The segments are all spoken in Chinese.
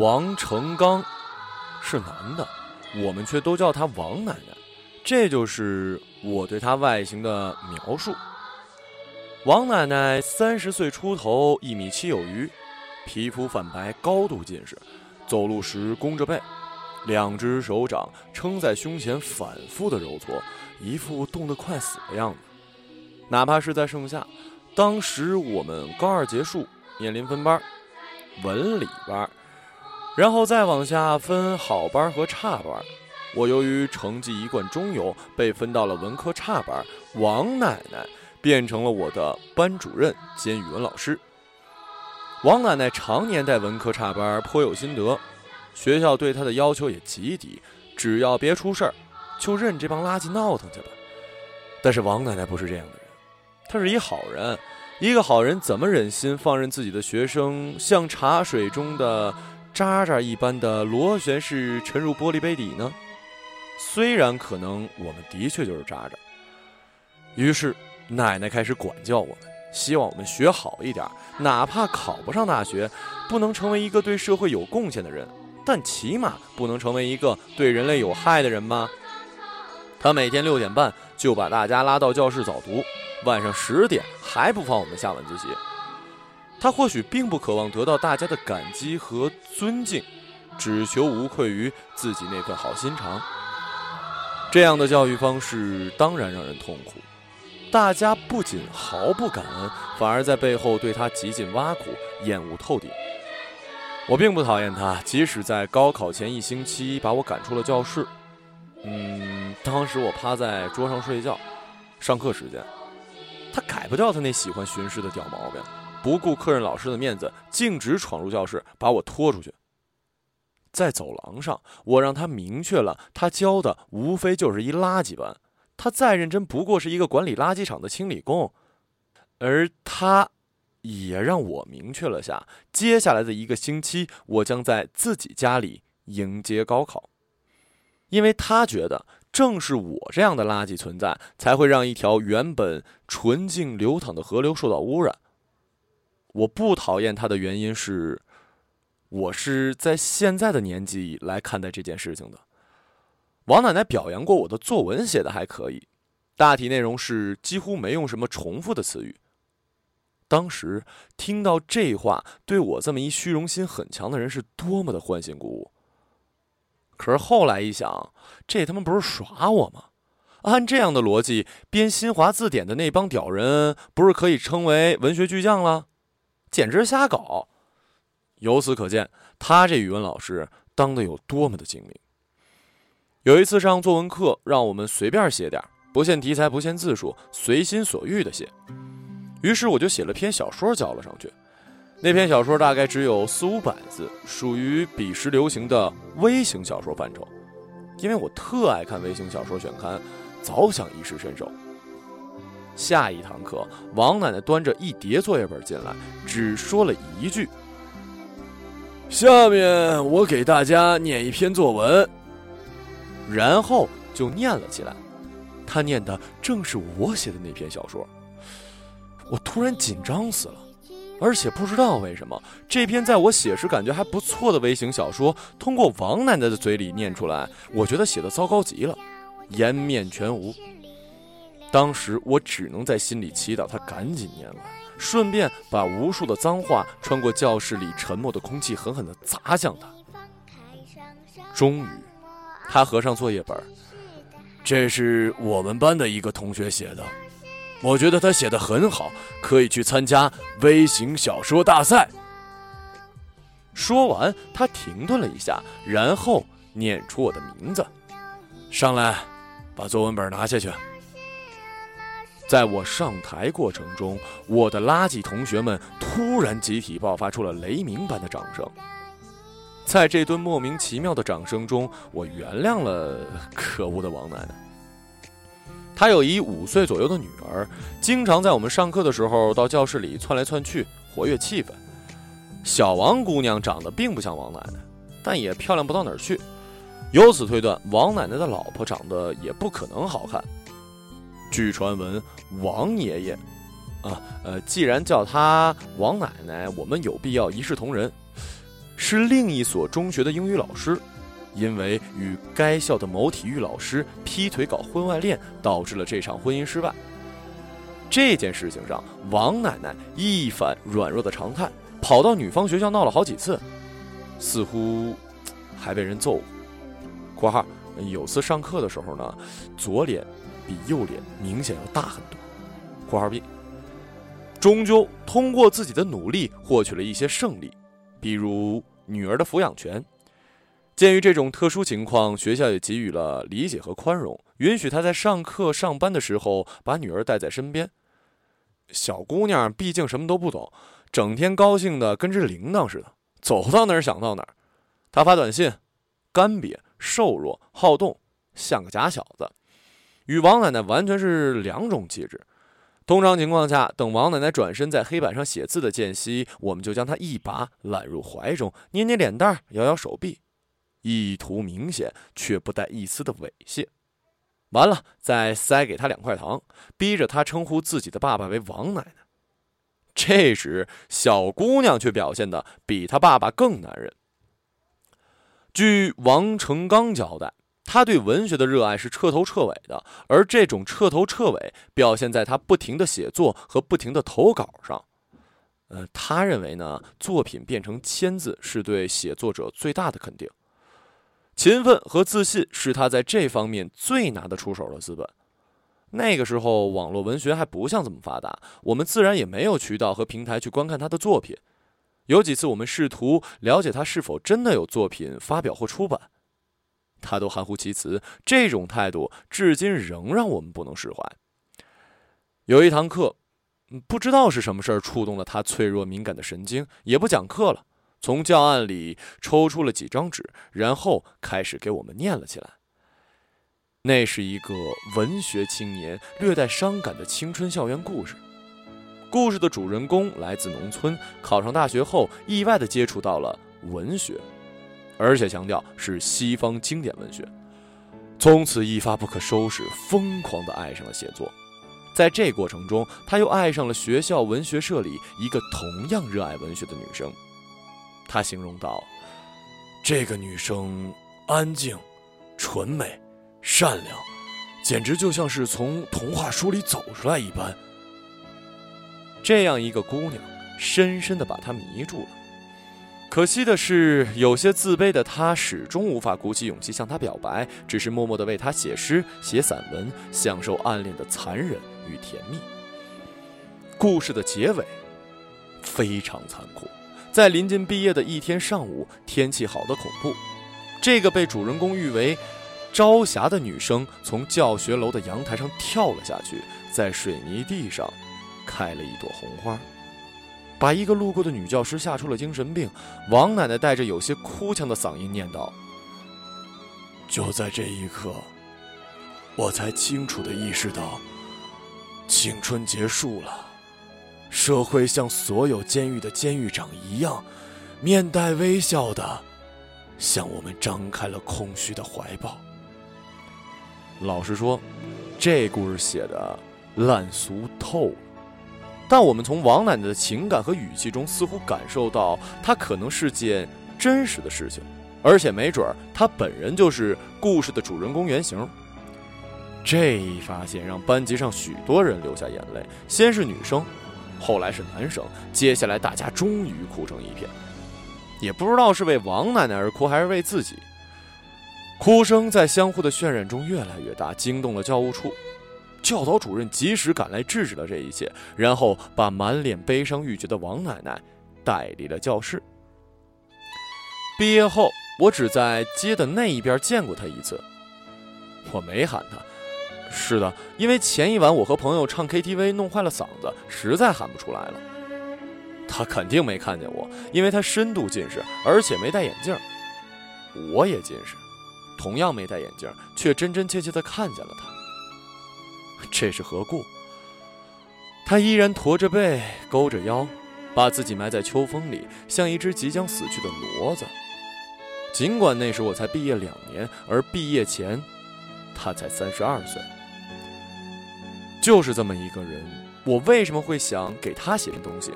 王成刚，是男的，我们却都叫他王奶奶。这就是我对他外形的描述。王奶奶三十岁出头，一米七有余，皮肤泛白，高度近视，走路时弓着背，两只手掌撑在胸前，反复的揉搓，一副冻得快死的样子。哪怕是在盛夏，当时我们高二结束，面临分班，文理班，然后再往下分好班和差班。我由于成绩一贯中游，被分到了文科差班。王奶奶。变成了我的班主任兼语文老师。王奶奶常年带文科差班，颇有心得。学校对她的要求也极低，只要别出事儿，就任这帮垃圾闹腾去吧。但是王奶奶不是这样的人，她是一好人。一个好人怎么忍心放任自己的学生像茶水中的渣渣一般的螺旋式沉入玻璃杯底呢？虽然可能我们的确就是渣渣。于是。奶奶开始管教我们，希望我们学好一点，哪怕考不上大学，不能成为一个对社会有贡献的人，但起码不能成为一个对人类有害的人吗？他每天六点半就把大家拉到教室早读，晚上十点还不放我们下晚自习。他或许并不渴望得到大家的感激和尊敬，只求无愧于自己那份好心肠。这样的教育方式当然让人痛苦。大家不仅毫不感恩，反而在背后对他极尽挖苦，厌恶透顶。我并不讨厌他，即使在高考前一星期把我赶出了教室。嗯，当时我趴在桌上睡觉，上课时间，他改不掉他那喜欢巡视的屌毛病，不顾客人老师的面子，径直闯入教室，把我拖出去。在走廊上，我让他明确了，他教的无非就是一垃圾班。他再认真，不过是一个管理垃圾场的清理工，而他，也让我明确了下，接下来的一个星期，我将在自己家里迎接高考，因为他觉得，正是我这样的垃圾存在，才会让一条原本纯净流淌的河流受到污染。我不讨厌他的原因是，我是在现在的年纪来看待这件事情的。王奶奶表扬过我的作文写的还可以，大体内容是几乎没用什么重复的词语。当时听到这话，对我这么一虚荣心很强的人是多么的欢欣鼓舞。可是后来一想，这他妈不是耍我吗？按这样的逻辑，编新华字典的那帮屌人不是可以称为文学巨匠了？简直瞎搞！由此可见，他这语文老师当的有多么的精明。有一次上作文课，让我们随便写点不限题材、不限字数，随心所欲的写。于是我就写了篇小说交了上去。那篇小说大概只有四五百字，属于彼时流行的微型小说范畴。因为我特爱看微型小说选刊，早想一试身手。下一堂课，王奶奶端着一叠作业本进来，只说了一句：“下面我给大家念一篇作文。”然后就念了起来，他念的正是我写的那篇小说。我突然紧张死了，而且不知道为什么，这篇在我写时感觉还不错的微型小说，通过王奶奶的嘴里念出来，我觉得写的糟糕极了，颜面全无。当时我只能在心里祈祷他赶紧念完，顺便把无数的脏话穿过教室里沉默的空气，狠狠地砸向他。终于。他合上作业本，这是我们班的一个同学写的，我觉得他写的很好，可以去参加微型小说大赛。说完，他停顿了一下，然后念出我的名字：“上来，把作文本拿下去。”在我上台过程中，我的垃圾同学们突然集体爆发出了雷鸣般的掌声。在这顿莫名其妙的掌声中，我原谅了可恶的王奶奶。她有一五岁左右的女儿，经常在我们上课的时候到教室里窜来窜去，活跃气氛。小王姑娘长得并不像王奶奶，但也漂亮不到哪儿去。由此推断，王奶奶的老婆长得也不可能好看。据传闻，王爷爷，啊，呃，既然叫他王奶奶，我们有必要一视同仁。是另一所中学的英语老师，因为与该校的某体育老师劈腿搞婚外恋，导致了这场婚姻失败。这件事情上，王奶奶一反软弱的常态，跑到女方学校闹了好几次，似乎还被人揍过。（括号有次上课的时候呢，左脸比右脸明显要大很多。）（括号 B） 终究通过自己的努力获取了一些胜利，比如。女儿的抚养权。鉴于这种特殊情况，学校也给予了理解和宽容，允许他在上课、上班的时候把女儿带在身边。小姑娘毕竟什么都不懂，整天高兴的跟只铃铛似的，走到哪儿想到哪儿。她发短信，干瘪、瘦弱、好动，像个假小子，与王奶奶完全是两种气质。通常情况下，等王奶奶转身在黑板上写字的间隙，我们就将她一把揽入怀中，捏捏脸蛋，摇摇手臂，意图明显却不带一丝的猥亵。完了，再塞给她两块糖，逼着她称呼自己的爸爸为王奶奶。这时，小姑娘却表现的比她爸爸更男人。据王成刚交代。他对文学的热爱是彻头彻尾的，而这种彻头彻尾表现在他不停的写作和不停的投稿上。呃，他认为呢，作品变成签字是对写作者最大的肯定。勤奋和自信是他在这方面最拿得出手的资本。那个时候，网络文学还不像这么发达，我们自然也没有渠道和平台去观看他的作品。有几次，我们试图了解他是否真的有作品发表或出版。他都含糊其辞，这种态度至今仍让我们不能释怀。有一堂课，不知道是什么事儿触动了他脆弱敏感的神经，也不讲课了，从教案里抽出了几张纸，然后开始给我们念了起来。那是一个文学青年略带伤感的青春校园故事。故事的主人公来自农村，考上大学后意外的接触到了文学。而且强调是西方经典文学，从此一发不可收拾，疯狂地爱上了写作。在这过程中，他又爱上了学校文学社里一个同样热爱文学的女生。他形容道：“这个女生安静、纯美、善良，简直就像是从童话书里走出来一般。”这样一个姑娘，深深地把他迷住了。可惜的是，有些自卑的他始终无法鼓起勇气向她表白，只是默默地为她写诗、写散文，享受暗恋的残忍与甜蜜。故事的结尾非常残酷，在临近毕业的一天上午，天气好的恐怖，这个被主人公誉为“朝霞”的女生从教学楼的阳台上跳了下去，在水泥地上开了一朵红花。把一个路过的女教师吓出了精神病，王奶奶带着有些哭腔的嗓音念道：“就在这一刻，我才清楚的意识到，青春结束了，社会像所有监狱的监狱长一样，面带微笑的向我们张开了空虚的怀抱。”老实说，这故事写的烂俗透了。但我们从王奶奶的情感和语气中，似乎感受到她可能是件真实的事情，而且没准儿她本人就是故事的主人公原型。这一发现让班级上许多人流下眼泪，先是女生，后来是男生，接下来大家终于哭成一片，也不知道是为王奶奶而哭，还是为自己。哭声在相互的渲染中越来越大，惊动了教务处。教导主任及时赶来制止了这一切，然后把满脸悲伤欲绝的王奶奶带离了教室。毕业后，我只在街的那一边见过她一次。我没喊她，是的，因为前一晚我和朋友唱 KTV 弄坏了嗓子，实在喊不出来了。她肯定没看见我，因为她深度近视，而且没戴眼镜。我也近视，同样没戴眼镜，却真真切切的看见了她。这是何故？他依然驼着背，勾着腰，把自己埋在秋风里，像一只即将死去的骡子。尽管那时我才毕业两年，而毕业前，他才三十二岁。就是这么一个人，我为什么会想给他写点东西？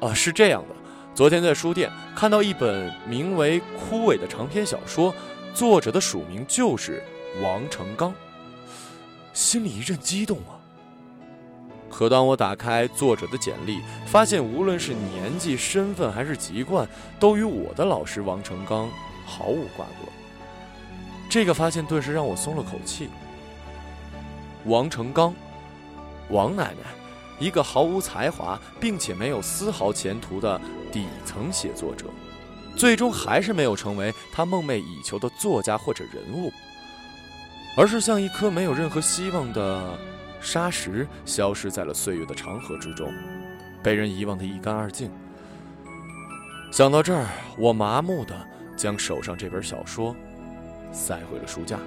啊，是这样的，昨天在书店看到一本名为《枯萎》的长篇小说，作者的署名就是王成刚，心里一阵激动啊。可当我打开作者的简历，发现无论是年纪、身份还是籍贯，都与我的老师王成刚毫无瓜葛。这个发现顿时让我松了口气。王成刚，王奶奶。一个毫无才华并且没有丝毫前途的底层写作者，最终还是没有成为他梦寐以求的作家或者人物，而是像一颗没有任何希望的沙石，消失在了岁月的长河之中，被人遗忘的一干二净。想到这儿，我麻木的将手上这本小说塞回了书架。